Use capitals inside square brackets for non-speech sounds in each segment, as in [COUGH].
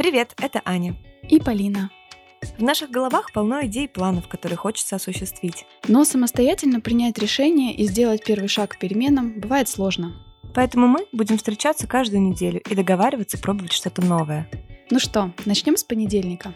Привет, это Аня. И Полина. В наших головах полно идей и планов, которые хочется осуществить. Но самостоятельно принять решение и сделать первый шаг к переменам бывает сложно. Поэтому мы будем встречаться каждую неделю и договариваться пробовать что-то новое. Ну что, начнем с понедельника.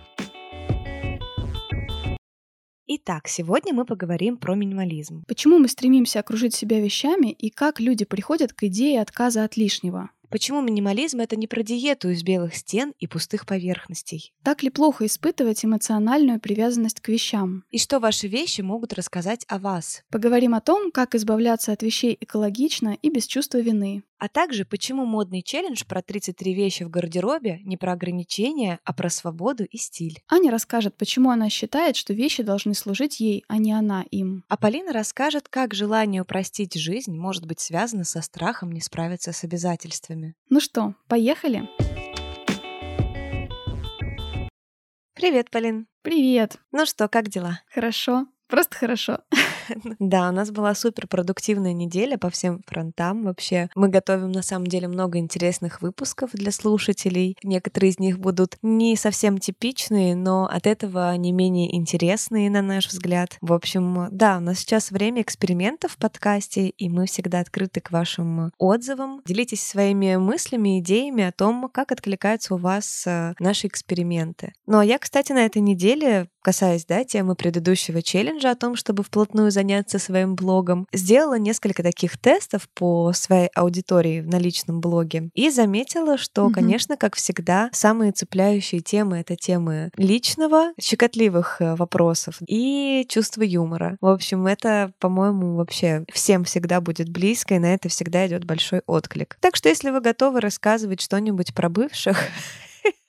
Итак, сегодня мы поговорим про минимализм. Почему мы стремимся окружить себя вещами и как люди приходят к идее отказа от лишнего? Почему минимализм — это не про диету из белых стен и пустых поверхностей? Так ли плохо испытывать эмоциональную привязанность к вещам? И что ваши вещи могут рассказать о вас? Поговорим о том, как избавляться от вещей экологично и без чувства вины. А также, почему модный челлендж про 33 вещи в гардеробе не про ограничения, а про свободу и стиль. Аня расскажет, почему она считает, что вещи должны служить ей, а не она им. А Полина расскажет, как желание упростить жизнь может быть связано со страхом не справиться с обязательствами. Ну что, поехали? Привет, Полин. Привет. Ну что, как дела? Хорошо. Просто хорошо. [LAUGHS] Да, у нас была супер продуктивная неделя по всем фронтам вообще. Мы готовим на самом деле много интересных выпусков для слушателей. Некоторые из них будут не совсем типичные, но от этого не менее интересные, на наш взгляд. В общем, да, у нас сейчас время экспериментов в подкасте, и мы всегда открыты к вашим отзывам. Делитесь своими мыслями, идеями о том, как откликаются у вас э, наши эксперименты. Ну а я, кстати, на этой неделе касаясь да, темы предыдущего челленджа о том, чтобы вплотную заняться своим блогом, сделала несколько таких тестов по своей аудитории на личном блоге и заметила, что, mm-hmm. конечно, как всегда, самые цепляющие темы — это темы личного, щекотливых э, вопросов и чувства юмора. В общем, это, по-моему, вообще всем всегда будет близко, и на это всегда идет большой отклик. Так что, если вы готовы рассказывать что-нибудь про бывших, [LAUGHS]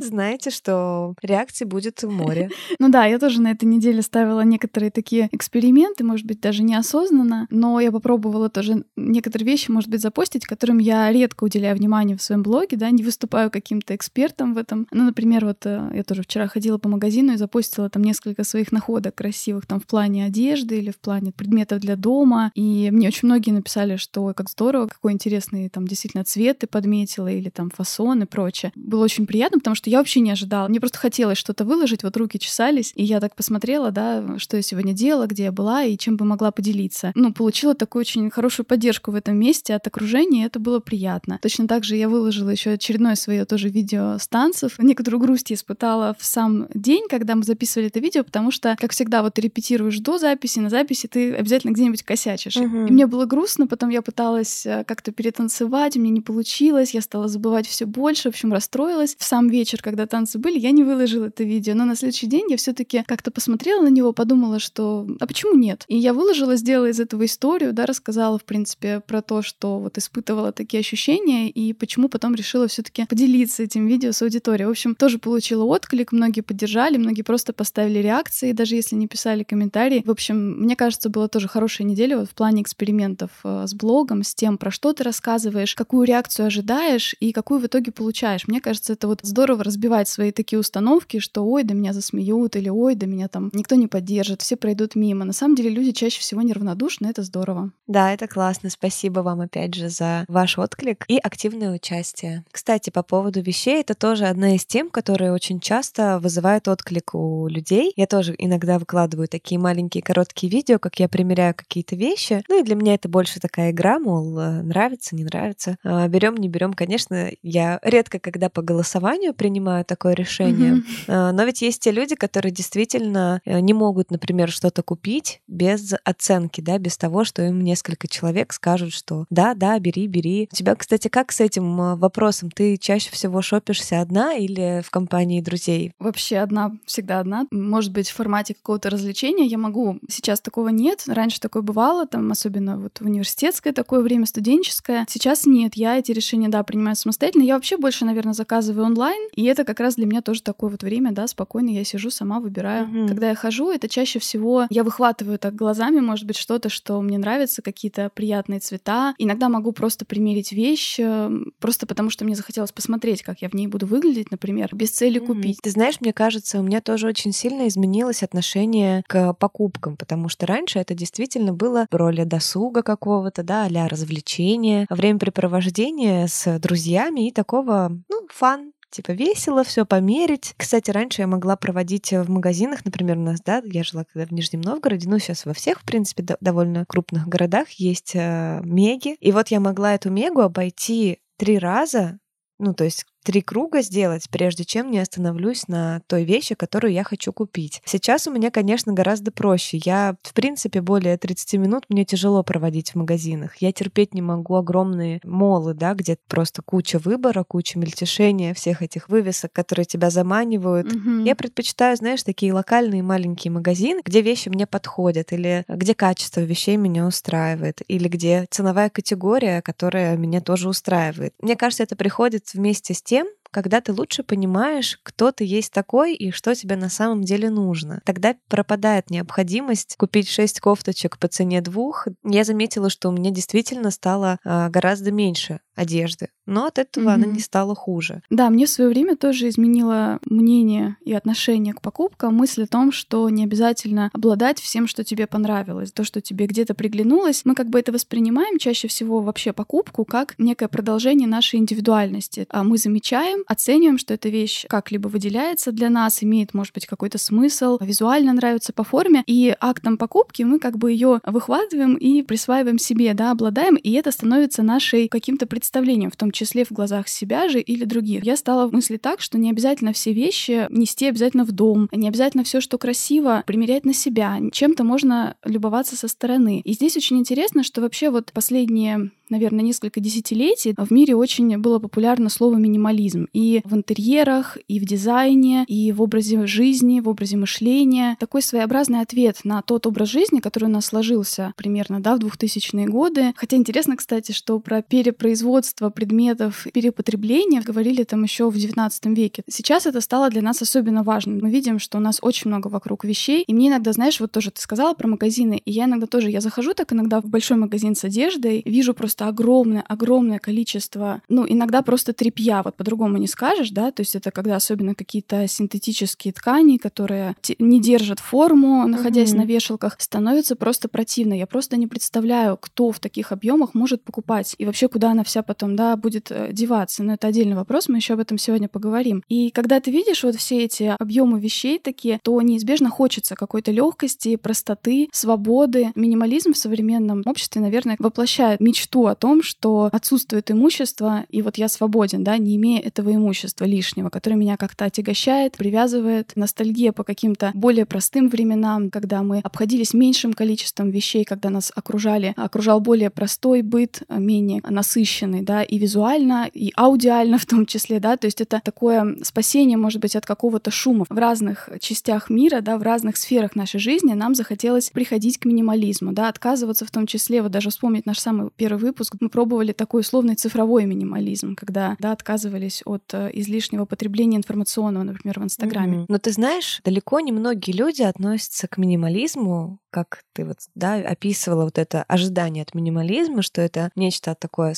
знаете, что реакции будет в море. [LAUGHS] Ну да, я тоже на этой неделе ставила некоторые такие эксперименты, может быть, даже неосознанно, но я попробовала тоже некоторые вещи, может быть, запостить, которым я редко уделяю внимание в своем блоге, да, не выступаю каким-то экспертом в этом. Ну, например, вот э, я тоже вчера ходила по магазину и запостила там несколько своих находок красивых там в плане одежды или в плане предметов для дома, и мне очень многие написали, что как здорово, какой интересный там действительно цвет ты подметила или там фасон и прочее. Было очень приятно, потому что я вообще не ожидала. Мне просто хотелось что-то выложить, вот руки чесались, и я так посмотрела, да, что я сегодня делала, где я была и чем бы могла поделиться. Ну, получила такую очень хорошую поддержку в этом месте от окружения, и это было приятно. Точно так же я выложила еще очередное свое тоже видео с танцев. Некоторую грусть я испытала в сам день, когда мы записывали это видео, потому что, как всегда, вот ты репетируешь до записи, на записи ты обязательно где-нибудь косячишь. Угу. И мне было грустно, потом я пыталась э, как-то перетанцевать, мне не получилось, я стала забывать все больше, в общем, расстроилась в сам вечер, когда танцы были, я не выложила это видео, но на следующий день я все таки как-то посмотрела на него, подумала, что а почему нет? И я выложила, сделала из этого историю, да, рассказала, в принципе, про то, что вот испытывала такие ощущения и почему потом решила все таки поделиться этим видео с аудиторией. В общем, тоже получила отклик, многие поддержали, многие просто поставили реакции, даже если не писали комментарии. В общем, мне кажется, была тоже хорошая неделя вот в плане экспериментов э, с блогом, с тем, про что ты рассказываешь, какую реакцию ожидаешь и какую в итоге получаешь. Мне кажется, это вот здорово разбивать свои такие установки, что ой, да меня засмеют, или ой, да меня там никто не поддержит, все пройдут мимо. На самом деле люди чаще всего неравнодушны, это здорово. Да, это классно. Спасибо вам опять же за ваш отклик и активное участие. Кстати, по поводу вещей, это тоже одна из тем, которые очень часто вызывают отклик у людей. Я тоже иногда выкладываю такие маленькие короткие видео, как я примеряю какие-то вещи. Ну и для меня это больше такая игра, мол, э, нравится, не нравится. А, берем, не берем. Конечно, я редко, когда по голосованию принимаю такое решение. Mm-hmm. Но ведь есть те люди, которые действительно э, не могут, например, что-то купить без оценки, да, без того, что им несколько человек скажут, что да, да, бери, бери. У тебя, кстати, как с этим э, вопросом? Ты чаще всего шопишься одна или в компании друзей? Вообще одна, всегда одна. Может быть, в формате какого-то развлечения я могу. Сейчас такого нет. Раньше такое бывало, там, особенно вот в университетское такое время, студенческое. Сейчас нет. Я эти решения, да, принимаю самостоятельно. Я вообще больше, наверное, заказываю онлайн, и это как раз для меня тоже такое вот время, да, спокойно я сижу сама, выбираю. Mm-hmm. Когда я хожу, это чаще всего я выхватываю так глазами, может быть, что-то, что мне нравится, какие-то приятные цвета. Иногда могу просто примерить вещь, эм, просто потому что мне захотелось посмотреть, как я в ней буду выглядеть, например, без цели mm-hmm. купить. Ты знаешь, мне кажется, у меня тоже очень сильно изменилось отношение к покупкам, потому что раньше это действительно было роли досуга какого-то, да, а развлечения, времяпрепровождения с друзьями и такого, ну, фан, типа весело, все померить. Кстати, раньше я могла проводить в магазинах, например, у нас, да, я жила когда в Нижнем Новгороде, ну, сейчас во всех, в принципе, довольно крупных городах есть э, меги. И вот я могла эту мегу обойти три раза, ну, то есть три круга сделать, прежде чем не остановлюсь на той вещи, которую я хочу купить. Сейчас у меня, конечно, гораздо проще. Я, в принципе, более 30 минут мне тяжело проводить в магазинах. Я терпеть не могу огромные молы, да, где просто куча выбора, куча мельтешения всех этих вывесок, которые тебя заманивают. Мгм. Я предпочитаю, знаешь, такие локальные маленькие магазины, где вещи мне подходят, или где качество вещей меня устраивает, или где ценовая категория, которая меня тоже устраивает. Мне кажется, это приходит вместе с тем, когда ты лучше понимаешь, кто ты есть такой и что тебе на самом деле нужно. Тогда пропадает необходимость купить шесть кофточек по цене двух. Я заметила, что у меня действительно стало а, гораздо меньше одежды, но от этого она Мгм. не стала хуже. Да, мне в свое время тоже изменило мнение и отношение к покупкам. Мысль о том, что не обязательно обладать всем, что тебе понравилось, то, что тебе где-то приглянулось. Мы как бы это воспринимаем чаще всего вообще покупку как некое продолжение нашей индивидуальности. А мы замечаем, оцениваем, что эта вещь как-либо выделяется для нас, имеет, может быть, какой-то смысл, визуально нравится по форме, и актом покупки мы как бы ее выхватываем и присваиваем себе, да, обладаем, и это становится нашей каким-то представлением, в том числе в глазах себя же или других. Я стала мыслить так, что не обязательно все вещи нести обязательно в дом, не обязательно все, что красиво, примерять на себя. Чем-то можно любоваться со стороны. И здесь очень интересно, что вообще вот последние наверное, несколько десятилетий в мире очень было популярно слово минимализм. И в интерьерах, и в дизайне, и в образе жизни, в образе мышления. Такой своеобразный ответ на тот образ жизни, который у нас сложился примерно да, в 2000-е годы. Хотя интересно, кстати, что про перепроизводство предметов перепотребления говорили там еще в 19 веке. Сейчас это стало для нас особенно важным. Мы видим, что у нас очень много вокруг вещей. И мне иногда, знаешь, вот тоже ты сказала про магазины, и я иногда тоже, я захожу так иногда в большой магазин с одеждой, вижу просто огромное, огромное количество, ну, иногда просто тряпья, вот по-другому не скажешь, да, то есть это когда особенно какие-то синтетические ткани, которые не держат форму, находясь Мгм. на вешалках, становится просто противно. Я просто не представляю, кто в таких объемах может покупать и вообще куда она вся потом, да, будет э, деваться. Но это отдельный вопрос, мы еще об этом сегодня поговорим. И когда ты видишь вот все эти объемы вещей такие, то неизбежно хочется какой-то легкости, простоты, свободы. Минимализм в современном обществе, наверное, воплощает мечту о том, что отсутствует имущество, и вот я свободен, да, не имея этого имущества лишнего, которое меня как-то отягощает, привязывает. Ностальгия по каким-то более простым временам, когда мы обходились меньшим количеством вещей, когда нас окружали, окружал более простой быт, а, менее насыщенный, да, и визуально, и аудиально в том числе, да, то есть это такое спасение, может быть, от какого-то шума в разных частях мира, да, в разных сферах нашей жизни нам захотелось приходить к минимализму, да, отказываться в том числе, вот даже вспомнить наш самый первый выпуск, мы пробовали такой условный цифровой минимализм, когда, да, отказывались от э, излишнего потребления информационного, например, в Инстаграме. Мгм. Но ты знаешь, далеко не многие люди относятся к минимализму, как ты вот, да, описывала вот это ожидание от минимализма, что это нечто такое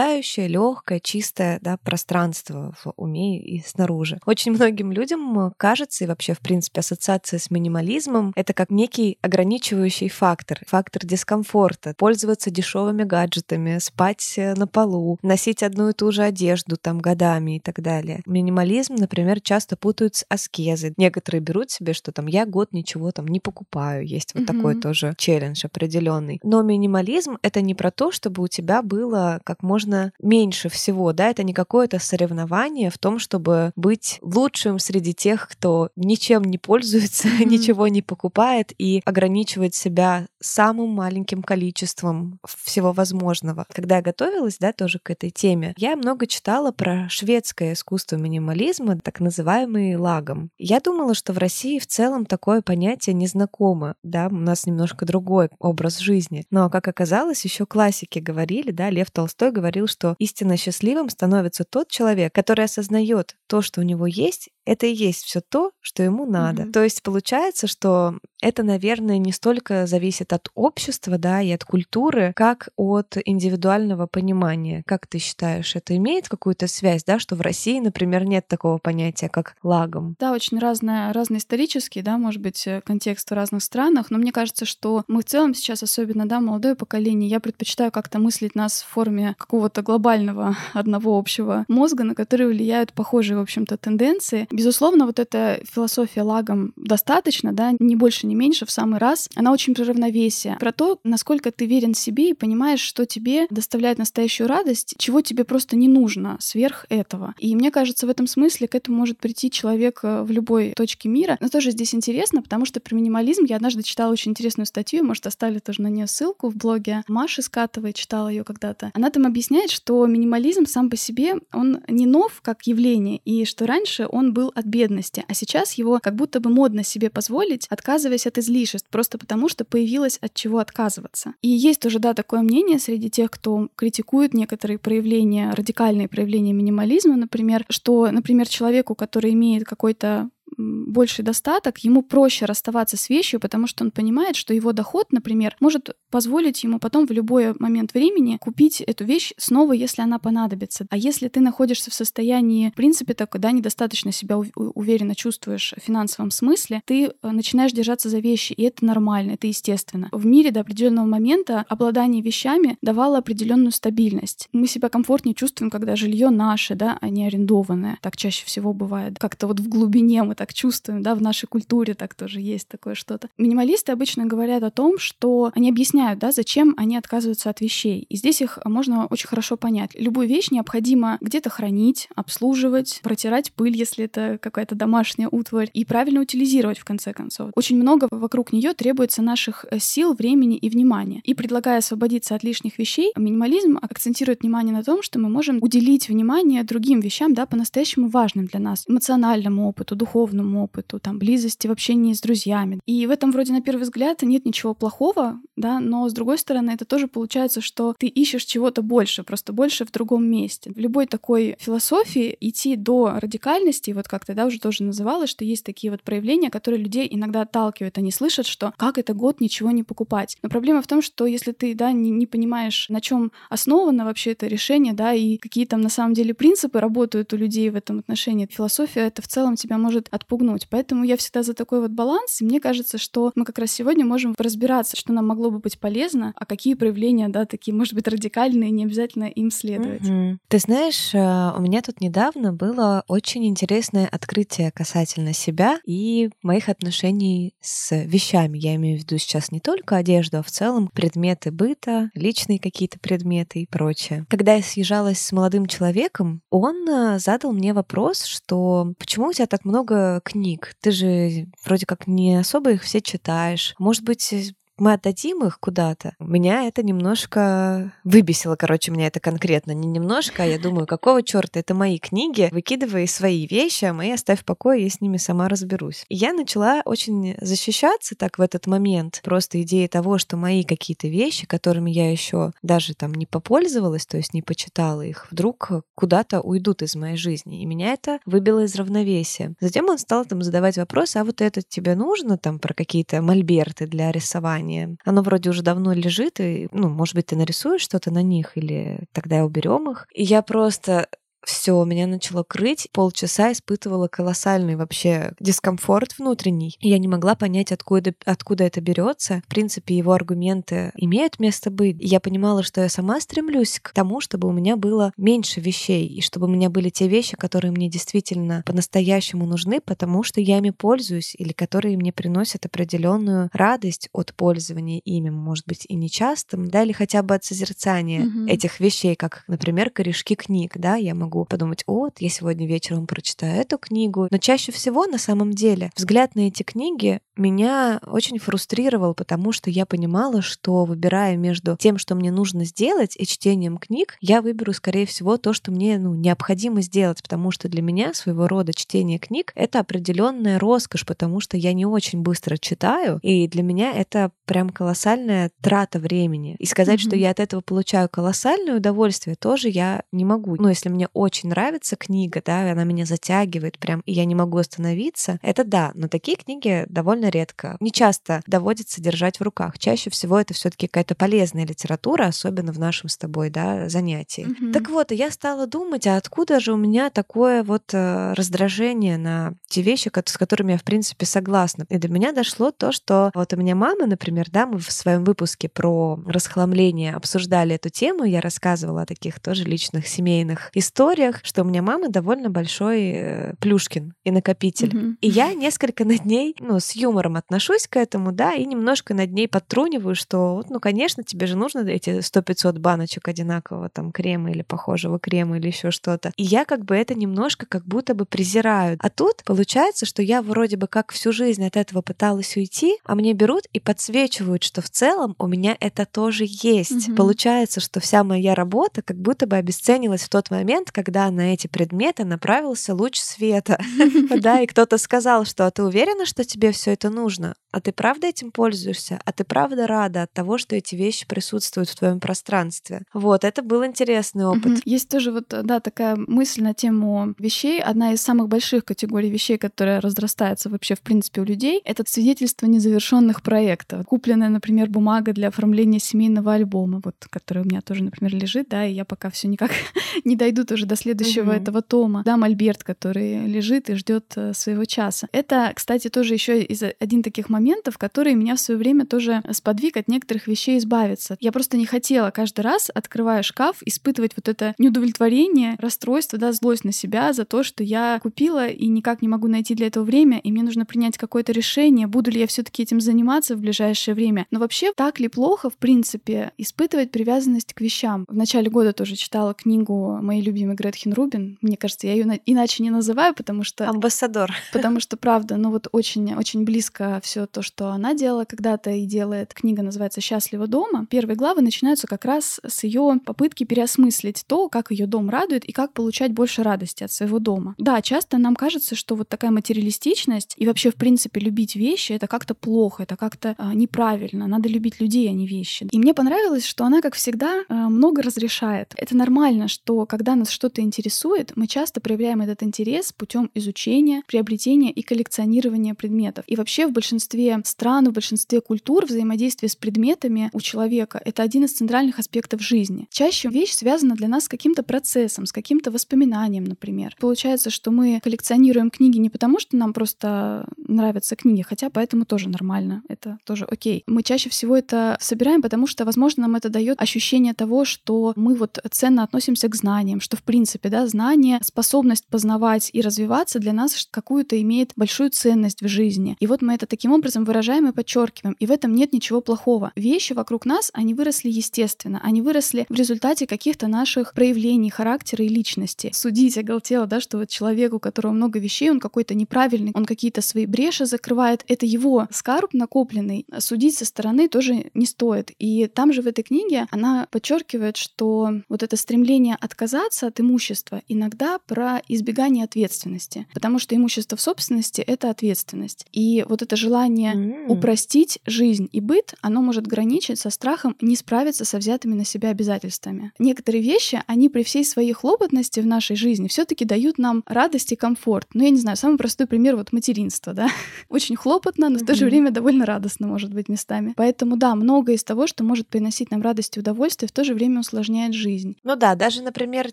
освобождающее, легкое, чистое, да, пространство в уме и снаружи. Очень многим людям кажется, и вообще, в принципе, ассоциация с минимализмом — это как некий ограничивающий фактор, фактор дискомфорта, пользоваться дешевыми гаджетами, спать на полу, носить одну и ту же одежду там годами и так далее. Минимализм, например, часто путают с аскезой. Некоторые берут себе, что там я год ничего там не покупаю. Есть вот такой Мгм. тоже челлендж определенный. Но минимализм — это не про то, чтобы у тебя было как можно меньше всего, да, это не какое-то соревнование в том, чтобы быть лучшим среди тех, кто ничем не пользуется, [LAUGHS] Мгм. ничего не покупает и ограничивает себя самым маленьким количеством всего возможного. Когда я готовилась, да, тоже к этой теме, я много читала про шведское искусство минимализма, так называемый лагом. Я думала, что в России в целом такое понятие незнакомо, да, у нас немножко другой образ жизни. Но, как оказалось, еще классики говорили, да, Лев Толстой говорил, что истинно счастливым становится тот человек, который осознает то, что у него есть, это и есть все то, что ему надо. Мгм. То есть получается, что это, наверное, не столько зависит от общества, да, и от культуры, как от индивидуального понимания. Как ты считаешь, это имеет какую-то связь, да, что в России, например, нет такого понятия, как лагом? Да, очень разное, разный исторический, да, может быть, э, контекст в разных странах, но мне кажется, что мы в целом сейчас, особенно, да, молодое поколение, я предпочитаю как-то мыслить нас в форме какого-то глобального [LAUGHS] одного общего мозга, на который влияют похожие, в общем-то, тенденции. Безусловно, вот эта философия лагом достаточно, да, не больше, не меньше, в самый раз. Она очень про равновесие, про то, насколько ты верен себе и понимаешь, что тебе доставляет настоящую радость, чего тебе просто не нужно сверх этого. И мне кажется, в этом смысле к этому может прийти человек э, в любой точке мира. Но тоже здесь интересно, потому что про минимализм я однажды читала очень интересную статью, может, оставлю тоже на нее ссылку в блоге Маши Скатовой, читала ее когда-то. Она там объясняет, что минимализм сам по себе, он не нов как явление, и что раньше он был от бедности, а сейчас его как будто бы модно себе позволить, отказываясь от излишеств, просто потому что появилось от чего отказываться. И есть тоже, да, такое мнение среди тех, кто критикует некоторые проявления, радикальные проявления минимализма, например, что, например, человеку, который имеет какой-то больший достаток, ему проще расставаться с вещью, потому что он понимает, что его доход, например, может позволить ему потом в любой момент времени купить эту вещь снова, если она понадобится. А если ты находишься в состоянии, в принципе, так, да, недостаточно себя уверенно чувствуешь в финансовом смысле, ты э, начинаешь держаться за вещи, и это нормально, это естественно. В мире до определенного момента обладание вещами давало определенную стабильность. Мы себя комфортнее чувствуем, когда жилье наше, да, а не арендованное. Так чаще всего бывает. Как-то вот в глубине мы так чувствуем, да, в нашей культуре так тоже есть такое что-то. Минималисты обычно говорят о том, что они объясняют, да, зачем они отказываются от вещей. И здесь их можно очень хорошо понять. Любую вещь необходимо где-то хранить, обслуживать, протирать пыль, если это какая-то домашняя утварь, и правильно утилизировать в конце концов. Очень много вокруг нее требуется наших э, сил, времени и внимания. И предлагая освободиться от лишних вещей, минимализм акцентирует внимание на том, что мы можем уделить внимание другим вещам, да, по-настоящему важным для нас, эмоциональному опыту, духовному духовному опыту, там, близости в общении с друзьями. И в этом вроде на первый взгляд нет ничего плохого, да, но с другой стороны это тоже получается, что ты ищешь чего-то больше, просто больше в другом месте. В любой такой философии идти до радикальности, вот как ты, да, уже тоже называла, что есть такие вот проявления, которые людей иногда отталкивают, они слышат, что как это год ничего не покупать. Но проблема в том, что если ты, да, не, не понимаешь, на чем основано вообще это решение, да, и какие там на самом деле принципы работают у людей в этом отношении, философия это в целом тебя может отпугнуть. Поэтому я всегда за такой вот баланс, и мне кажется, что мы как раз сегодня можем разбираться, что нам могло бы быть полезно, а какие проявления, да, такие, может быть, радикальные, не обязательно им следовать. Mm-hmm. Ты знаешь, э, у меня тут недавно было очень интересное открытие касательно себя и моих отношений с вещами. Я имею в виду сейчас не только одежду, а в целом предметы быта, личные какие-то предметы и прочее. Когда я съезжалась с молодым человеком, он э, задал мне вопрос, что почему у тебя так много книг. Ты же вроде как не особо их все читаешь. Может быть, мы отдадим их куда-то. Меня это немножко выбесило, короче, меня это конкретно. Не немножко, а я думаю, какого черта это мои книги, выкидывай свои вещи, а мои оставь в покое, я с ними сама разберусь. И я начала очень защищаться так в этот момент. Просто идея того, что мои какие-то вещи, которыми я еще даже там не попользовалась, то есть не почитала их, вдруг куда-то уйдут из моей жизни. И меня это выбило из равновесия. Затем он стал там задавать вопросы, а вот это тебе нужно там про какие-то мольберты для рисования? Рисование. Оно вроде уже давно лежит, и, ну, может быть, ты нарисуешь что-то на них, или тогда уберем их. И я просто все, меня начало крыть. Полчаса испытывала колоссальный вообще дискомфорт внутренний. Я не могла понять, откуда, откуда это берется. В принципе, его аргументы имеют место быть. Я понимала, что я сама стремлюсь к тому, чтобы у меня было меньше вещей, и чтобы у меня были те вещи, которые мне действительно по-настоящему нужны, потому что я ими пользуюсь, или которые мне приносят определенную радость от пользования ими, может быть, и нечастым, да, или хотя бы от созерцания mm-hmm. этих вещей, как, например, корешки книг, да, я могу могу подумать, вот, я сегодня вечером прочитаю эту книгу. Но чаще всего, на самом деле, взгляд на эти книги меня очень фрустрировал, потому что я понимала, что выбирая между тем, что мне нужно сделать, и чтением книг, я выберу, скорее всего, то, что мне ну, необходимо сделать, потому что для меня своего рода чтение книг — это определенная роскошь, потому что я не очень быстро читаю, и для меня это прям колоссальная трата времени. И сказать, mm-hmm. что я от этого получаю колоссальное удовольствие, тоже я не могу. Ну, если мне очень нравится книга, да, она меня затягивает прям, и я не могу остановиться, это да, но такие книги довольно редко. Не часто доводится держать в руках. Чаще всего это все таки какая-то полезная литература, особенно в нашем с тобой, да, занятии. Mm-hmm. Так вот, я стала думать, а откуда же у меня такое вот э, раздражение на те вещи, с которыми я, в принципе, согласна. И до меня дошло то, что вот у меня мама, например, да, мы в своем выпуске про расхламление обсуждали эту тему, я рассказывала о таких тоже личных семейных историях, что у меня мама довольно большой э, Плюшкин и накопитель. Mm-hmm. И я несколько над ней, ну, с юмором отношусь к этому, да, и немножко над ней подтруниваю, что, вот, ну, конечно, тебе же нужно эти 100-500 баночек одинакового там крема или похожего крема или еще что-то. И я как бы это немножко как будто бы презираю. А тут получается, что я вроде бы как всю жизнь от этого пыталась уйти, а мне берут и подсвечивают, что в целом у меня это тоже есть. Mm-hmm. Получается, что вся моя работа как будто бы обесценилась в тот момент, когда на эти предметы направился луч света. [LAUGHS] Да, и кто-то сказал, что а ты уверена, что тебе все это нужно? А ты правда этим пользуешься? А ты правда рада от того, что эти вещи присутствуют в твоем пространстве? Вот, это был интересный опыт. Есть тоже вот, да, такая мысль на тему вещей. Одна из самых больших категорий вещей, которая разрастается вообще в принципе у людей, это свидетельство незавершенных проектов. Купленная, например, бумага для оформления семейного альбома, вот, который у меня тоже, например, лежит, да, и я пока все никак [LAUGHS] не дойду тоже до следующего mm-hmm. этого тома. Да, мольберт, который лежит и ждет э, своего часа. Это, кстати, тоже еще из один таких моментов, который меня в свое время тоже сподвиг от некоторых вещей избавиться. Я просто не хотела каждый раз, открывая шкаф, испытывать вот это неудовлетворение, расстройство, да, злость на себя за то, что я купила и никак не могу найти для этого время, и мне нужно принять какое-то решение, буду ли я все-таки этим заниматься в ближайшее время. Но вообще, так ли плохо, в принципе, испытывать привязанность к вещам? В начале года тоже читала книгу моей любимой Гретхен Рубин. Мне кажется, я ее иначе не называю, потому что... Амбассадор. [LAUGHS] Потому что, правда, ну вот очень, очень близко все то, что она делала когда-то и делает. Книга называется «Счастлива дома». Первые главы начинаются как раз с ее попытки переосмыслить то, как ее дом радует и как получать больше радости от своего дома. Да, часто нам кажется, что вот такая материалистичность и вообще, в принципе, любить вещи — это как-то плохо, это как-то э, неправильно. Надо любить людей, а не вещи. И мне понравилось, что она, как всегда, э, много разрешает. Это нормально, что когда нас что-то интересует, мы часто проявляем этот интерес путем изучения, приобретения и коллекционирования предметов. И вообще в большинстве стран, в большинстве культур взаимодействие с предметами у человека — это один из центральных аспектов жизни. Чаще вещь связана для нас с каким-то процессом, с каким-то воспоминанием, например. Получается, что мы коллекционируем книги не потому, что нам просто нравятся книги, хотя поэтому тоже нормально, это тоже окей. Мы чаще всего это собираем, потому что, возможно, нам это дает ощущение того, что мы вот ценно относимся к знаниям, что, в принципе, да, знание, способность познавать и развиваться для нас какую-то имеет большую ценность в жизни. И вот мы это таким образом выражаем и подчеркиваем. И в этом нет ничего плохого. Вещи вокруг нас, они выросли естественно. Они выросли в результате каких-то наших проявлений характера и личности. Судить оголтело, да, что вот человек, у которого много вещей, он какой-то неправильный, он какие-то свои бреши закрывает. Это его скарб накопленный. Судить со стороны тоже не стоит. И там же в этой книге она подчеркивает, что вот это стремление отказаться от имущества иногда про избегание ответственности. Потому что имущество в собственности — это ответственность. И вот это желание mm. упростить жизнь и быт, оно может граничить со страхом не справиться со взятыми на себя обязательствами. Некоторые вещи, они при всей своей хлопотности в нашей жизни все таки дают нам радость и комфорт. Ну, я не знаю, самый простой пример вот материнство, да? [LAUGHS] Очень хлопотно, но в то же время довольно радостно может быть местами. Поэтому, да, многое из того, что может приносить нам радость и удовольствие, в то же время усложняет жизнь. Ну да, даже, например,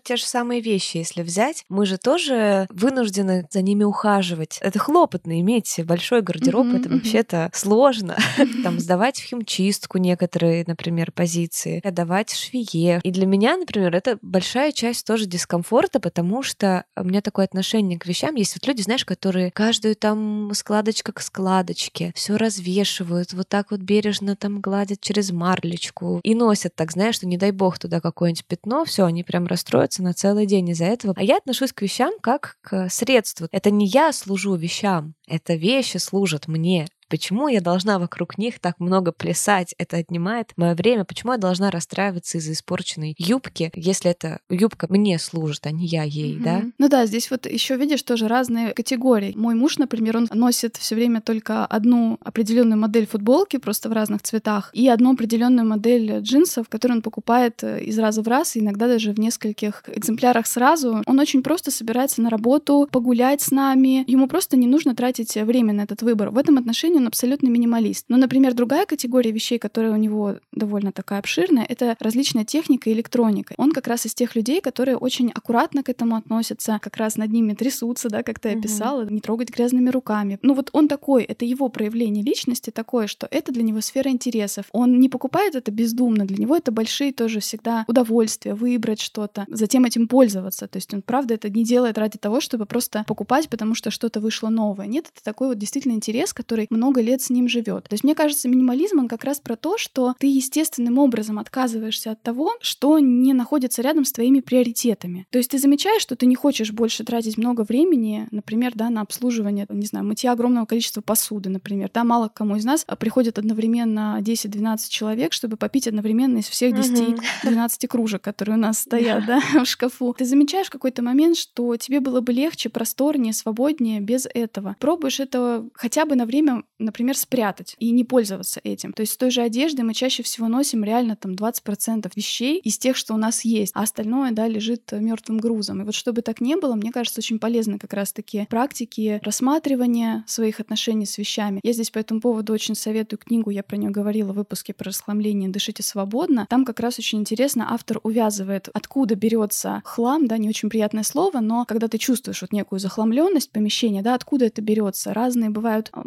те же самые вещи, если взять, мы же тоже вынуждены за ними ухаживать. Это хлопотно иметь большой гардероб, mm-hmm, это вообще-то сложно. [LAUGHS] Там сдавать в химчистку некоторые, например, позиции, отдавать швее. И для меня, например, это большая часть тоже дискомфорта, потому что у меня такое отношение к вещам. Есть вот люди, знаешь, которые каждую там складочка к складочке все развешивают, вот так вот бережно там гладят через марлечку и носят так, знаешь, что не дай бог туда какое-нибудь пятно, все, они прям расстроятся на целый день из-за этого. А я отношусь к вещам как к средству. Это не я служу вещам, это вещи служат мне. Почему я должна вокруг них так много плясать? Это отнимает мое время. Почему я должна расстраиваться из-за испорченной юбки, если эта юбка мне служит, а не я ей, mm-hmm. да? Ну да, здесь вот еще видишь тоже разные категории. Мой муж, например, он носит все время только одну определенную модель футболки, просто в разных цветах, и одну определенную модель джинсов, которую он покупает э, из раза в раз, иногда даже в нескольких экземплярах сразу. Он очень просто собирается на работу, погулять с нами. Ему просто не нужно тратить время на этот выбор. В этом отношении он абсолютно минималист. Но, например, другая категория вещей, которая у него довольно такая обширная, это различная техника и электроника. Он как раз из тех людей, которые очень аккуратно к этому относятся, как раз над ними трясутся, да, как ты угу. описала, не трогать грязными руками. Ну вот он такой, это его проявление личности такое, что это для него сфера интересов. Он не покупает это бездумно, для него это большие тоже всегда удовольствия выбрать что-то, затем этим пользоваться. То есть он, правда, это не делает ради того, чтобы просто покупать, потому что что-то вышло новое. Нет, это такой вот действительно интерес, который много лет с ним живет. То есть мне кажется, минимализм он как раз про то, что ты естественным образом отказываешься от того, что не находится рядом с твоими приоритетами. То есть ты замечаешь, что ты не хочешь больше тратить много времени, например, да, на обслуживание, не знаю, мытья огромного количества посуды, например. Да, мало кому из нас приходит одновременно 10-12 человек, чтобы попить одновременно из всех 10-12 кружек, которые у нас стоят, да, [LAUGHS] в шкафу. Ты замечаешь в какой-то момент, что тебе было бы легче, просторнее, свободнее без этого. Пробуешь это хотя бы на время, например, спрятать и не пользоваться этим. То есть с той же одеждой мы чаще всего носим реально там 20% вещей из тех, что у нас есть, а остальное, да, лежит мертвым грузом. И вот чтобы так не было, мне кажется, очень полезны как раз-таки практики рассматривания своих отношений с вещами. Я здесь по этому поводу очень советую книгу, я про нее говорила в выпуске про расхламление «Дышите свободно». Там как раз очень интересно автор увязывает, откуда берется хлам, да, не очень приятное слово, но когда ты чувствуешь вот некую захламленность помещения, да, откуда это берется. Разные бывают а,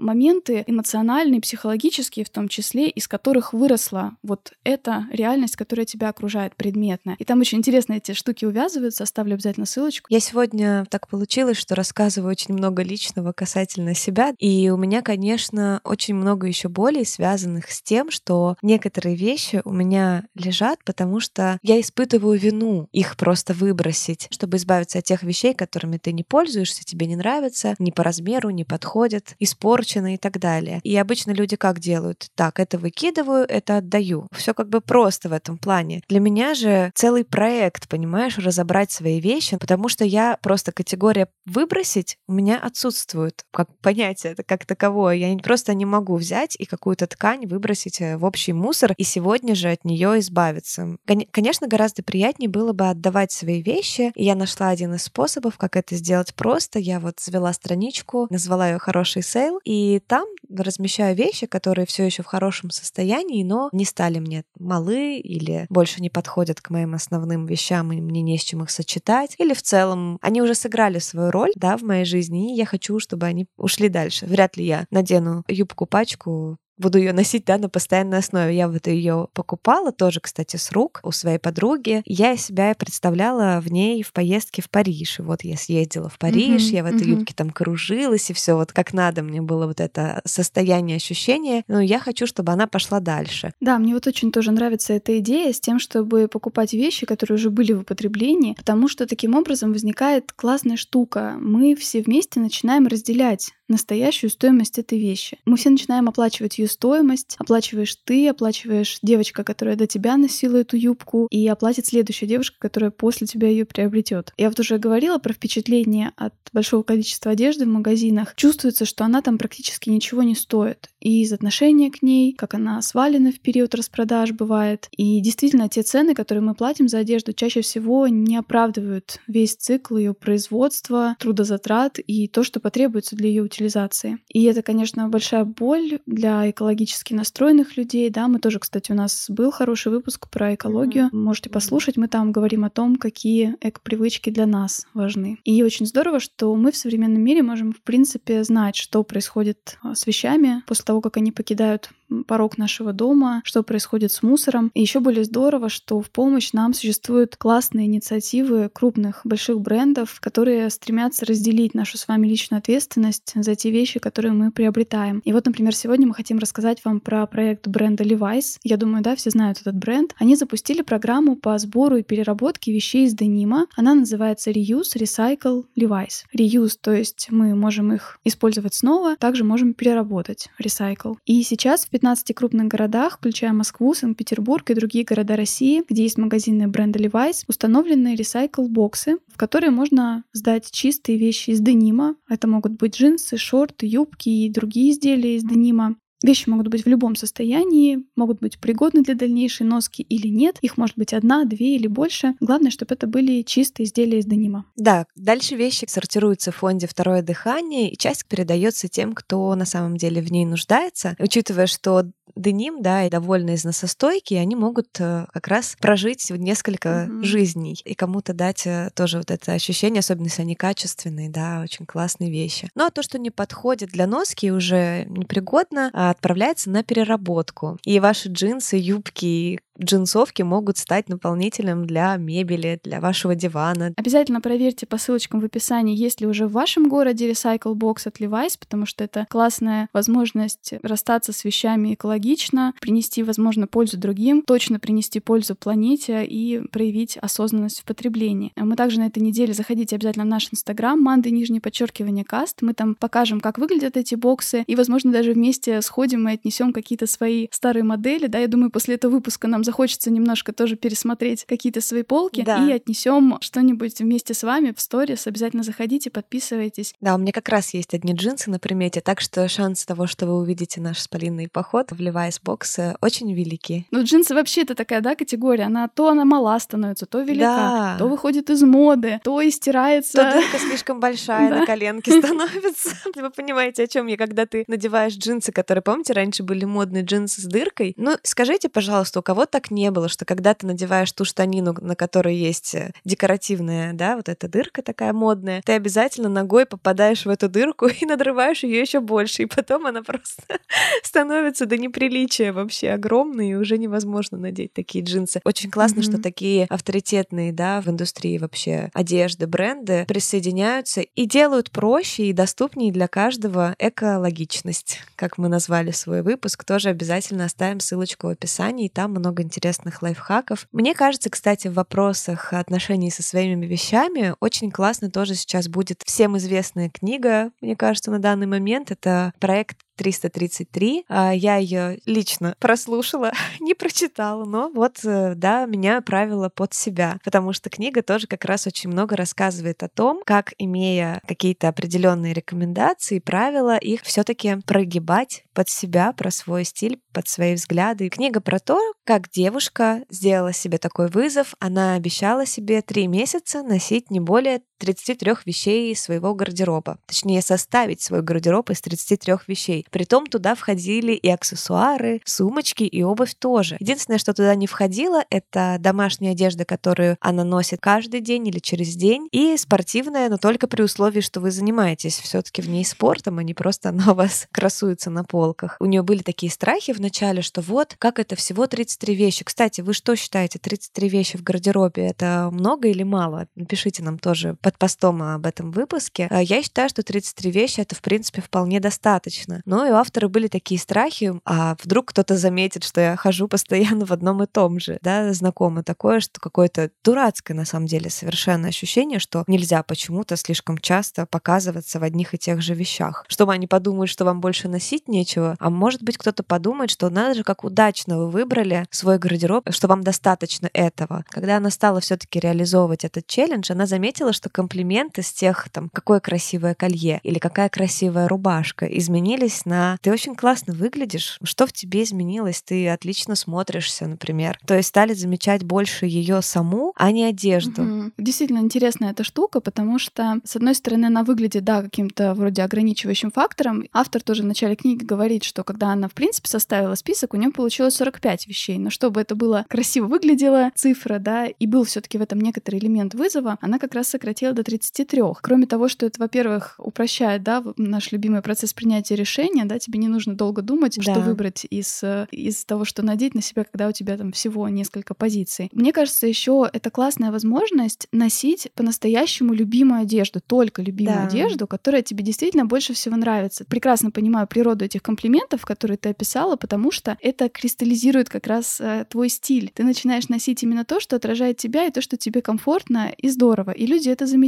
эмоциональные, психологические в том числе, из которых выросла вот эта реальность, которая тебя окружает, предметная. И там очень интересно эти штуки увязываются, оставлю обязательно ссылочку. Я сегодня так получилось, что рассказываю очень много личного касательно себя, и у меня, конечно, очень много еще болей, связанных с тем, что некоторые вещи у меня лежат, потому что я испытываю вину их просто выбросить, чтобы избавиться от тех вещей, которыми ты не пользуешься, тебе не нравятся, не по размеру, не подходят, испорчены и так далее. И обычно люди как делают? Так, это выкидываю, это отдаю. Все как бы просто в этом плане. Для меня же целый проект, понимаешь, разобрать свои вещи, потому что я просто категория выбросить у меня отсутствует как понятие это как таковое. Я просто не могу взять и какую-то ткань выбросить э, в общий мусор и сегодня же от нее избавиться. Конечно, гораздо приятнее было бы отдавать свои вещи. И я нашла один из способов, как это сделать просто. Я вот завела страничку, назвала ее «Хороший sale», и там размещаю вещи, которые все еще в хорошем состоянии, но не стали мне малы или больше не подходят к моим основным вещам, и мне не с чем их сочетать. Или в целом они уже сыграли свою роль, да, в моей жизни, и я хочу, чтобы они ушли дальше. Вряд ли я надену юбку-пачку буду ее носить, да, на постоянной основе. Я вот ее покупала тоже, кстати, с рук у своей подруги. Я себя представляла в ней в поездке в Париж. И вот я съездила в Париж, mm-hmm, я в этой mm-hmm. юбке там кружилась, и все вот как надо мне было вот это состояние, ощущение. Но я хочу, чтобы она пошла дальше. Да, мне вот очень тоже нравится эта идея с тем, чтобы покупать вещи, которые уже были в употреблении, потому что таким образом возникает классная штука. Мы все вместе начинаем разделять настоящую стоимость этой вещи. Мы все начинаем оплачивать ее стоимость, оплачиваешь ты, оплачиваешь девочка, которая до тебя носила эту юбку, и оплатит следующая девушка, которая после тебя ее приобретет. Я вот уже говорила про впечатление от большого количества одежды в магазинах. Чувствуется, что она там практически ничего не стоит. И из отношения к ней, как она свалена в период распродаж бывает. И действительно, те цены, которые мы платим за одежду, чаще всего не оправдывают весь цикл ее производства, трудозатрат и то, что потребуется для ее утилизации. И это, конечно, большая боль для экологически настроенных людей. Да, мы тоже, кстати, у нас был хороший выпуск про экологию. Можете послушать, мы там говорим о том, какие эко-привычки для нас важны. И очень здорово, что мы в современном мире можем, в принципе, знать, что происходит а, с вещами после того, как они покидают порог нашего дома, что происходит с мусором. И еще более здорово, что в помощь нам существуют классные инициативы крупных, больших брендов, которые стремятся разделить нашу с вами личную ответственность за те вещи, которые мы приобретаем. И вот, например, сегодня мы хотим рассказать вам про проект бренда Levi's. Я думаю, да, все знают этот бренд. Они запустили программу по сбору и переработке вещей из денима. Она называется Reuse, Recycle, Levi's. Reuse, то есть мы можем их использовать снова, также можем переработать, recycle. И сейчас в 15 крупных городах, включая Москву, Санкт-Петербург и другие города России, где есть магазины бренда Levi's, установлены recycle-боксы, в которые можно сдать чистые вещи из денима. Это могут быть джинсы, шорты, юбки и другие изделия из денима. Вещи могут быть в любом состоянии, могут быть пригодны для дальнейшей носки или нет. Их может быть одна, две или больше. Главное, чтобы это были чистые изделия из денима. Да, дальше вещи сортируются в фонде «Второе дыхание», и часть передается тем, кто на самом деле в ней нуждается. Учитывая, что деним, да, и довольно износостойкие, они могут э, как раз прожить несколько mm-hmm. жизней и кому-то дать э, тоже вот это ощущение, особенно если они качественные, да, очень классные вещи. Ну а то, что не подходит для носки, уже непригодно, а отправляется на переработку. И ваши джинсы, юбки, джинсовки могут стать наполнителем для мебели, для вашего дивана. Обязательно проверьте по ссылочкам в описании, есть ли уже в вашем городе Recycle Box от Levi's, потому что это классная возможность расстаться с вещами экологично, принести, возможно, пользу другим, точно принести пользу планете и проявить осознанность в потреблении. Мы также на этой неделе заходите обязательно в наш инстаграм, манды нижнее подчеркивание каст. Мы там покажем, как выглядят эти боксы, и, возможно, даже вместе сходим и отнесем какие-то свои старые модели. Да, я думаю, после этого выпуска нам захочется немножко тоже пересмотреть какие-то свои полки да. и отнесем что-нибудь вместе с вами в сторис. Обязательно заходите, подписывайтесь. Да, у меня как раз есть одни джинсы на примете, так что шанс того, что вы увидите наш спалинный поход в Levi's бокс, очень велики. Ну, джинсы вообще это такая, да, категория. Она то она мала становится, то велика, да. то выходит из моды, то и стирается. То дырка слишком большая [LAUGHS] на коленке [LAUGHS] становится. [LAUGHS] Вы понимаете, о чем я, когда ты надеваешь джинсы, которые, помните, раньше были модные джинсы с дыркой? Ну, скажите, пожалуйста, у кого-то так не было, что когда ты надеваешь ту штанину, на которой есть э, декоративная, да, вот эта дырка такая модная, ты обязательно ногой попадаешь в эту дырку [LAUGHS] и надрываешь ее еще больше, и потом она просто [LAUGHS] становится до неприличия вообще огромной, и уже невозможно надеть такие джинсы. Очень классно, mm-hmm. что такие авторитетные, да, в индустрии вообще одежды, бренды присоединяются и делают проще и доступнее для каждого экологичность, как мы назвали свой выпуск. Тоже обязательно оставим ссылочку в описании, и там много интересных лайфхаков. Мне кажется, кстати, в вопросах отношений со своими вещами очень классно тоже сейчас будет всем известная книга, мне кажется, на данный момент. Это проект 333. А, я ее лично прослушала, [LAUGHS] не прочитала, но вот, э, да, меня правила под себя, потому что книга тоже как раз очень много рассказывает о том, как, имея какие-то определенные рекомендации, правила, их все-таки прогибать под себя, про свой стиль, под свои взгляды. Книга про то, как девушка сделала себе такой вызов. Она обещала себе три месяца носить не более 33 вещей своего гардероба. Точнее, составить свой гардероб из 33 вещей. Притом туда входили и аксессуары, сумочки и обувь тоже. Единственное, что туда не входило, это домашняя одежда, которую она носит каждый день или через день, и спортивная, но только при условии, что вы занимаетесь все-таки в ней спортом, а не просто она у вас [LAUGHS] красуется на полках. У нее были такие страхи в начале, что вот, как это всего 33 вещи. Кстати, вы что считаете, 33 вещи в гардеробе это много или мало? Напишите нам тоже под постом об этом выпуске. А я считаю, что 33 вещи это, в принципе, вполне достаточно. Но и у автора были такие страхи, а вдруг кто-то заметит, что я хожу постоянно в одном и том же, да, знакомо такое, что какое-то дурацкое, на самом деле, совершенно ощущение, что нельзя почему-то слишком часто показываться в одних и тех же вещах. Чтобы они подумают, что вам больше носить нечего, а может быть, кто-то подумает, что надо же, как удачно вы выбрали свой гардероб, что вам достаточно этого. Когда она стала все-таки реализовывать этот челлендж, она заметила, что комплименты с тех, там, какое красивое колье или какая красивая рубашка изменились на «ты очень классно выглядишь, что в тебе изменилось, ты отлично смотришься», например. То есть стали замечать больше ее саму, а не одежду. Угу. Действительно интересная эта штука, потому что, с одной стороны, она выглядит, да, каким-то вроде ограничивающим фактором. Автор тоже в начале книги говорит, что когда она, в принципе, составила список, у нее получилось 45 вещей. Но чтобы это было красиво выглядело, цифра, да, и был все таки в этом некоторый элемент вызова, она как раз сократила сделать до 33. Кроме того, что это, во-первых, упрощает, да, наш любимый процесс принятия решения, да, тебе не нужно долго думать, да. что выбрать из, э, из того, что надеть на себя, когда у тебя там всего несколько позиций. Мне кажется, еще это классная возможность носить по-настоящему любимую одежду, только любимую да. одежду, которая тебе действительно больше всего нравится. Прекрасно понимаю природу этих комплиментов, которые ты описала, потому что это кристаллизирует как раз э, твой стиль. Ты начинаешь носить именно то, что отражает тебя, и то, что тебе комфортно и здорово. И люди это замечают.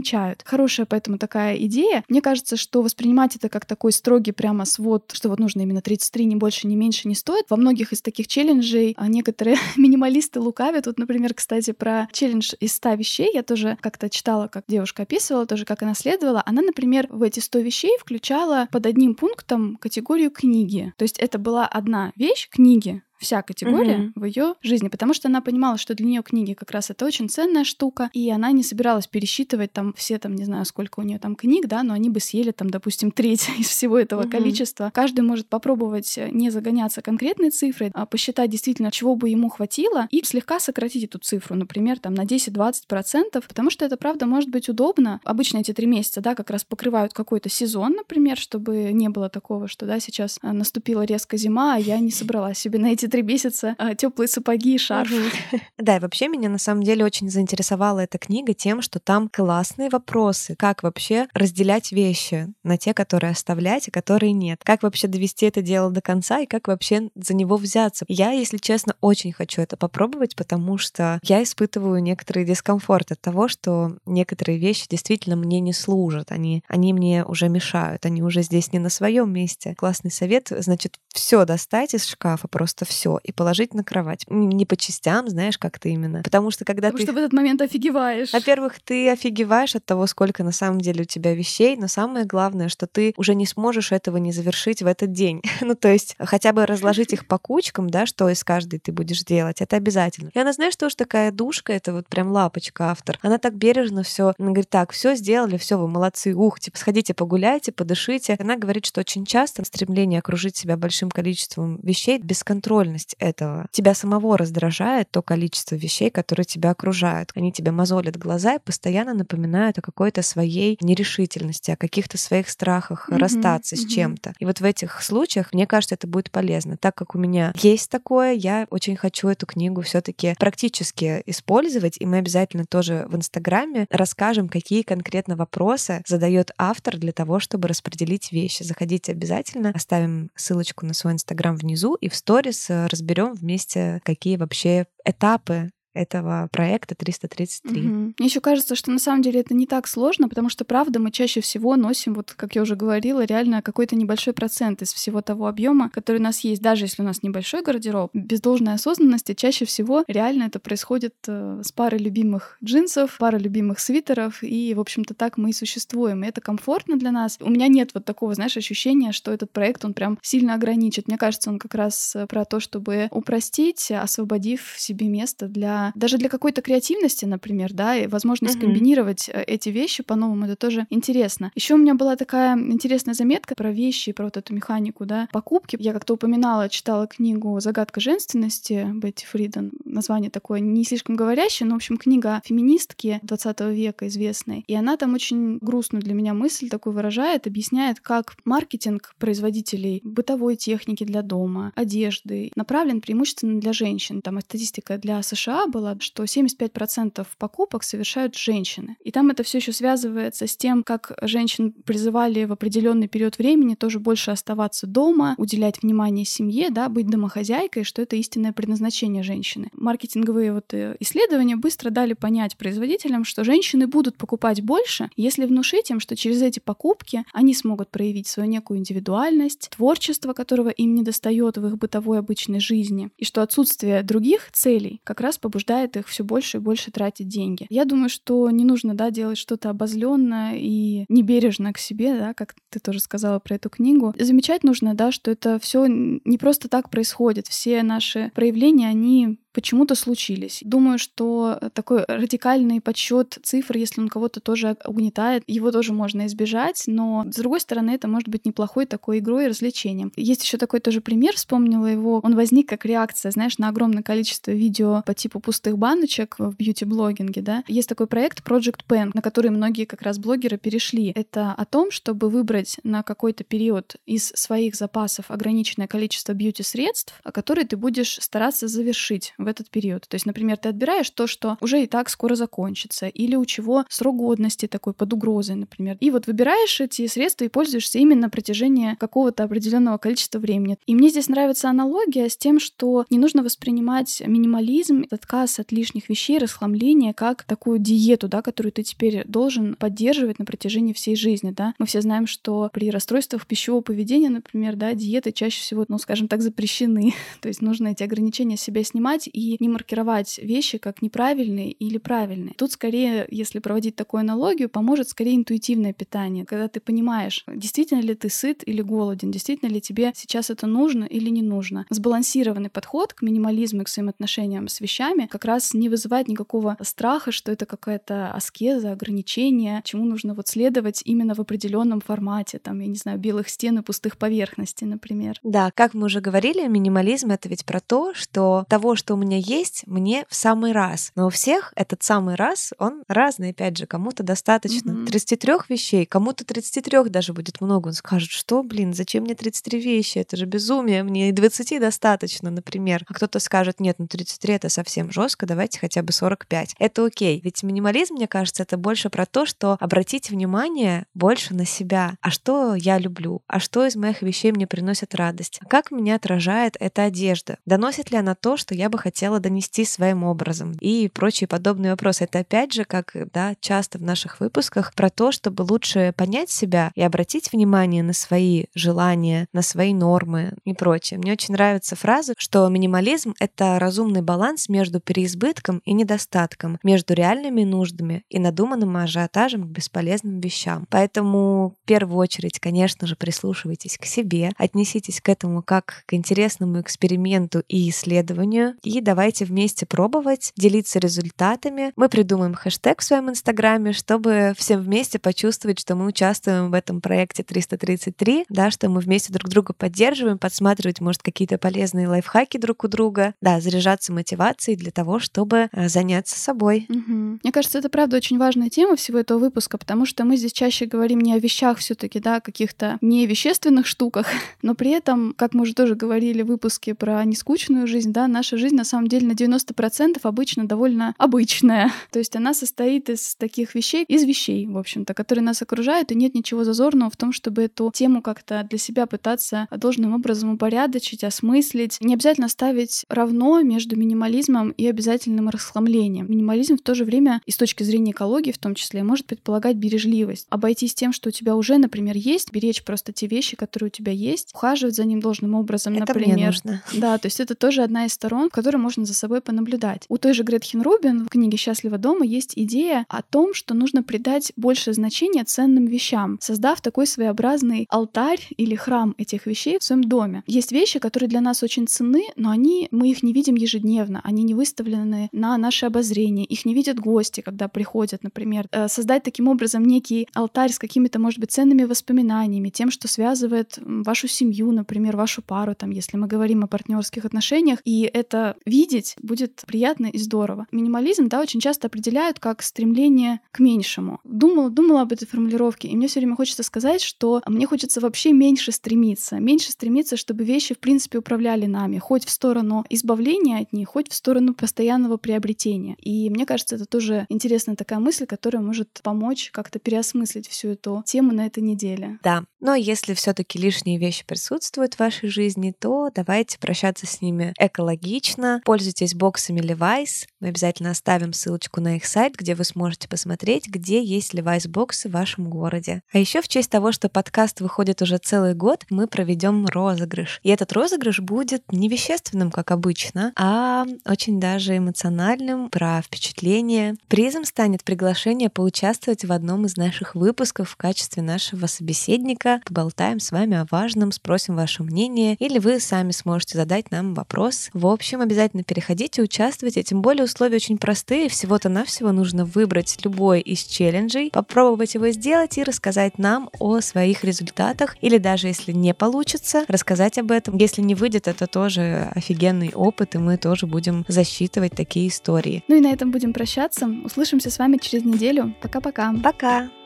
Хорошая поэтому такая идея. Мне кажется, что воспринимать это как такой строгий прямо свод, что вот нужно именно 33, ни больше, ни меньше не стоит. Во многих из таких челленджей а некоторые [LAUGHS] минималисты лукавят. Вот, например, кстати, про челлендж из 100 вещей я тоже как-то читала, как девушка описывала, тоже как она следовала. Она, например, в эти 100 вещей включала под одним пунктом категорию книги. То есть это была одна вещь, книги, вся категория угу. в ее жизни, потому что она понимала, что для нее книги как раз это очень ценная штука, и она не собиралась пересчитывать там все там, не знаю, сколько у нее там книг, да, но они бы съели там, допустим, треть [LAUGHS] из всего этого угу. количества. Каждый может попробовать э, не загоняться конкретной цифрой, а посчитать действительно, чего бы ему хватило, и слегка сократить эту цифру, например, там на 10-20%, потому что это, правда, может быть удобно. Обычно эти три месяца, да, как раз покрывают какой-то сезон, например, чтобы не было такого, что, да, сейчас э, наступила резко зима, а я не собрала себе на эти три месяца а, теплые сапоги и шарф. [LAUGHS] Да, и вообще меня на самом деле очень заинтересовала эта книга тем, что там классные вопросы, как вообще разделять вещи на те, которые оставлять, и которые нет. Как вообще довести это дело до конца и как вообще за него взяться. Я, если честно, очень хочу это попробовать, потому что я испытываю некоторый дискомфорт от того, что некоторые вещи действительно мне не служат. Они, они мне уже мешают, они уже здесь не на своем месте. Классный совет, значит, все достать из шкафа, просто все все и положить на кровать. Не по частям, знаешь, как-то именно. Потому что когда Потому ты... что в этот момент офигеваешь. Во-первых, ты офигеваешь от того, сколько на самом деле у тебя вещей, но самое главное, что ты уже не сможешь этого не завершить в этот день. [LAUGHS] ну, то есть хотя бы разложить их по кучкам, да, что из каждой ты будешь делать, это обязательно. И она, знаешь, тоже такая душка, это вот прям лапочка автор. Она так бережно все, она говорит, так, все сделали, все, вы молодцы, ух, типа, сходите погуляйте, подышите. Она говорит, что очень часто стремление окружить себя большим количеством вещей, бесконтрольность часть этого. Тебя самого раздражает то количество вещей, которые тебя окружают. Они тебя мозолят глаза и постоянно напоминают о какой-то своей нерешительности, о каких-то своих страхах mm-hmm, расстаться mm-hmm. с чем-то. И вот в этих случаях, мне кажется, это будет полезно. Так как у меня есть такое, я очень хочу эту книгу все-таки практически использовать, и мы обязательно тоже в Инстаграме расскажем, какие конкретно вопросы задает автор для того, чтобы распределить вещи. Заходите обязательно, оставим ссылочку на свой Инстаграм внизу, и в сторис разберем вместе, какие вообще этапы этого проекта 333. Угу. Мне еще кажется, что на самом деле это не так сложно, потому что, правда, мы чаще всего носим, вот как я уже говорила, реально какой-то небольшой процент из всего того объема, который у нас есть, даже если у нас небольшой гардероб. Без должной осознанности чаще всего реально это происходит э, с парой любимых джинсов, парой любимых свитеров, и, в общем-то, так мы и существуем. И это комфортно для нас. У меня нет вот такого, знаешь, ощущения, что этот проект, он прям сильно ограничит. Мне кажется, он как раз э, про то, чтобы упростить, освободив себе место для даже для какой-то креативности, например, да, и возможность uh-huh. комбинировать э, эти вещи по-новому, это тоже интересно. Еще у меня была такая интересная заметка про вещи, про вот эту механику, да, покупки. Я как-то упоминала, читала книгу «Загадка женственности» Бетти Фриден. Название такое не слишком говорящее, но, в общем, книга феминистки 20 века известной. И она там очень грустную для меня мысль такую выражает, объясняет, как маркетинг производителей бытовой техники для дома, одежды направлен преимущественно для женщин. Там статистика для США была, что 75% покупок совершают женщины. И там это все еще связывается с тем, как женщин призывали в определенный период времени тоже больше оставаться дома, уделять внимание семье, да, быть домохозяйкой, что это истинное предназначение женщины. Маркетинговые вот э, исследования быстро дали понять производителям, что женщины будут покупать больше, если внушить им, что через эти покупки они смогут проявить свою некую индивидуальность, творчество, которого им не достает в их бытовой обычной жизни, и что отсутствие других целей как раз побуждает побуждает их все больше и больше тратить деньги. Я думаю, что не нужно, да, делать что-то обозленное и небережно к себе, да, как ты тоже сказала про эту книгу. Замечать нужно, да, что это все не просто так происходит. Все наши проявления, они почему-то случились. Думаю, что такой радикальный подсчет цифр, если он кого-то тоже угнетает, его тоже можно избежать, но с другой стороны, это может быть неплохой такой игрой и развлечением. Есть еще такой тоже пример, вспомнила его. Он возник как реакция, знаешь, на огромное количество видео по типу пустых баночек в бьюти-блогинге, да. Есть такой проект Project Pen, на который многие как раз блогеры перешли. Это о том, чтобы выбрать на какой-то период из своих запасов ограниченное количество бьюти-средств, которые ты будешь стараться завершить в этот период. То есть, например, ты отбираешь то, что уже и так скоро закончится, или у чего срок годности такой под угрозой, например. И вот выбираешь эти средства и пользуешься именно на протяжении какого-то определенного количества времени. И мне здесь нравится аналогия с тем, что не нужно воспринимать минимализм, отказ от лишних вещей, расхламление, как такую диету, да, которую ты теперь должен поддерживать на протяжении всей жизни, да. Мы все знаем, что при расстройствах пищевого поведения, например, да, диеты чаще всего, ну, скажем так, запрещены. [LAUGHS] То есть нужно эти ограничения себя снимать и не маркировать вещи как неправильные или правильные. Тут скорее, если проводить такую аналогию, поможет скорее интуитивное питание, когда ты понимаешь, действительно ли ты сыт или голоден, действительно ли тебе сейчас это нужно или не нужно. Сбалансированный подход к минимализму и к своим отношениям с вещами как раз не вызывает никакого страха, что это какая-то аскеза, ограничение, чему нужно вот следовать именно в определенном формате, там, я не знаю, белых стен и пустых поверхностей, например. Да, как мы уже говорили, минимализм — это ведь про то, что того, что у меня есть, мне в самый раз. Но у всех этот самый раз, он разный, опять же, кому-то достаточно mm-hmm. 33 вещей, кому-то 33 даже будет много. Он скажет, что, блин, зачем мне 33 вещи? Это же безумие, мне и 20 достаточно, например. А кто-то скажет, нет, ну 33 — это совсем жестко, давайте хотя бы 45. Это окей. Ведь минимализм, мне кажется, это больше про то, что обратить внимание больше на себя. А что я люблю? А что из моих вещей мне приносит радость? А как меня отражает эта одежда? Доносит ли она то, что я бы хотела донести своим образом? И прочие подобные вопросы. Это опять же, как да, часто в наших выпусках, про то, чтобы лучше понять себя и обратить внимание на свои желания, на свои нормы и прочее. Мне очень нравится фраза, что минимализм — это разумный баланс между переизбытком и недостатком, между реальными нуждами и надуманным ажиотажем к бесполезным вещам. Поэтому в первую очередь, конечно же, прислушивайтесь к себе, отнеситесь к этому как к интересному эксперименту и исследованию, и давайте вместе пробовать, делиться результатами. Мы придумаем хэштег в своем инстаграме, чтобы всем вместе почувствовать, что мы участвуем в этом проекте 333, да, что мы вместе друг друга поддерживаем, подсматривать, может, какие-то полезные лайфхаки друг у друга, да, заряжаться мотивацией для того, чтобы э, заняться собой. Угу. Мне кажется, это правда очень важная тема всего этого выпуска, потому что мы здесь чаще говорим не о вещах все-таки, да, каких-то не вещественных штуках, [LAUGHS] но при этом, как мы уже тоже говорили в выпуске про нескучную жизнь, да, наша жизнь на самом деле на 90% обычно довольно обычная. [LAUGHS] То есть она состоит из таких вещей, из вещей, в общем-то, которые нас окружают, и нет ничего зазорного в том, чтобы эту тему как-то для себя пытаться должным образом упорядочить, осмыслить. Не обязательно ставить равно между минимализмом и обязательным расхламлением. Минимализм в то же время и с точки зрения экологии в том числе может предполагать бережливость. Обойтись тем, что у тебя уже, например, есть, беречь просто те вещи, которые у тебя есть, ухаживать за ним должным образом, это например. Мне нужно. Да, то есть это тоже одна из сторон, в которой можно за собой понаблюдать. У той же Гретхен Рубин в книге «Счастлива дома» есть идея о том, что нужно придать больше значения ценным вещам, создав такой своеобразный алтарь или храм этих вещей в своем доме. Есть вещи, которые для нас очень ценны, но они, мы их не видим ежедневно, они не выставлены на наше обозрение, их не видят гости, когда приходят, например. Э, создать таким образом некий алтарь с какими-то, может быть, ценными воспоминаниями, тем, что связывает вашу семью, например, вашу пару, там, если мы говорим о партнерских отношениях, и это видеть будет приятно и здорово. Минимализм, да, очень часто определяют как стремление к меньшему. Думала, думала об этой формулировке, и мне все время хочется сказать, что мне хочется вообще меньше стремиться, меньше стремиться, чтобы вещи, в принципе, управляли нами, хоть в сторону избавления от них, хоть в сторону постоянного приобретения. И мне кажется, это тоже интересная такая мысль, которая может помочь как-то переосмыслить всю эту тему на этой неделе. Да, но если все-таки лишние вещи присутствуют в вашей жизни, то давайте прощаться с ними экологично. Пользуйтесь боксами Levi's. Мы обязательно оставим ссылочку на их сайт, где вы сможете посмотреть, где есть Levi's боксы в вашем городе. А еще в честь того, что подкаст выходит уже целый год, мы проведем розыгрыш. И этот розыгрыш будет не вещественным, как обычно, а очень даже эмоциональным, про впечатление. Призом станет приглашение поучаствовать в одном из наших выпусков в качестве нашего собеседника. Поболтаем с вами о важном, спросим ваше мнение, или вы сами сможете задать нам вопрос. В общем, обязательно обязательно переходите, участвуйте. Тем более условия очень простые. Всего-то навсего нужно выбрать любой из челленджей, попробовать его сделать и рассказать нам о своих результатах. Или даже если не получится, рассказать об этом. Если не выйдет, это тоже офигенный опыт, и мы тоже будем засчитывать такие истории. Ну и на этом будем прощаться. Услышимся с вами через неделю. Пока-пока. Пока. -пока. Пока.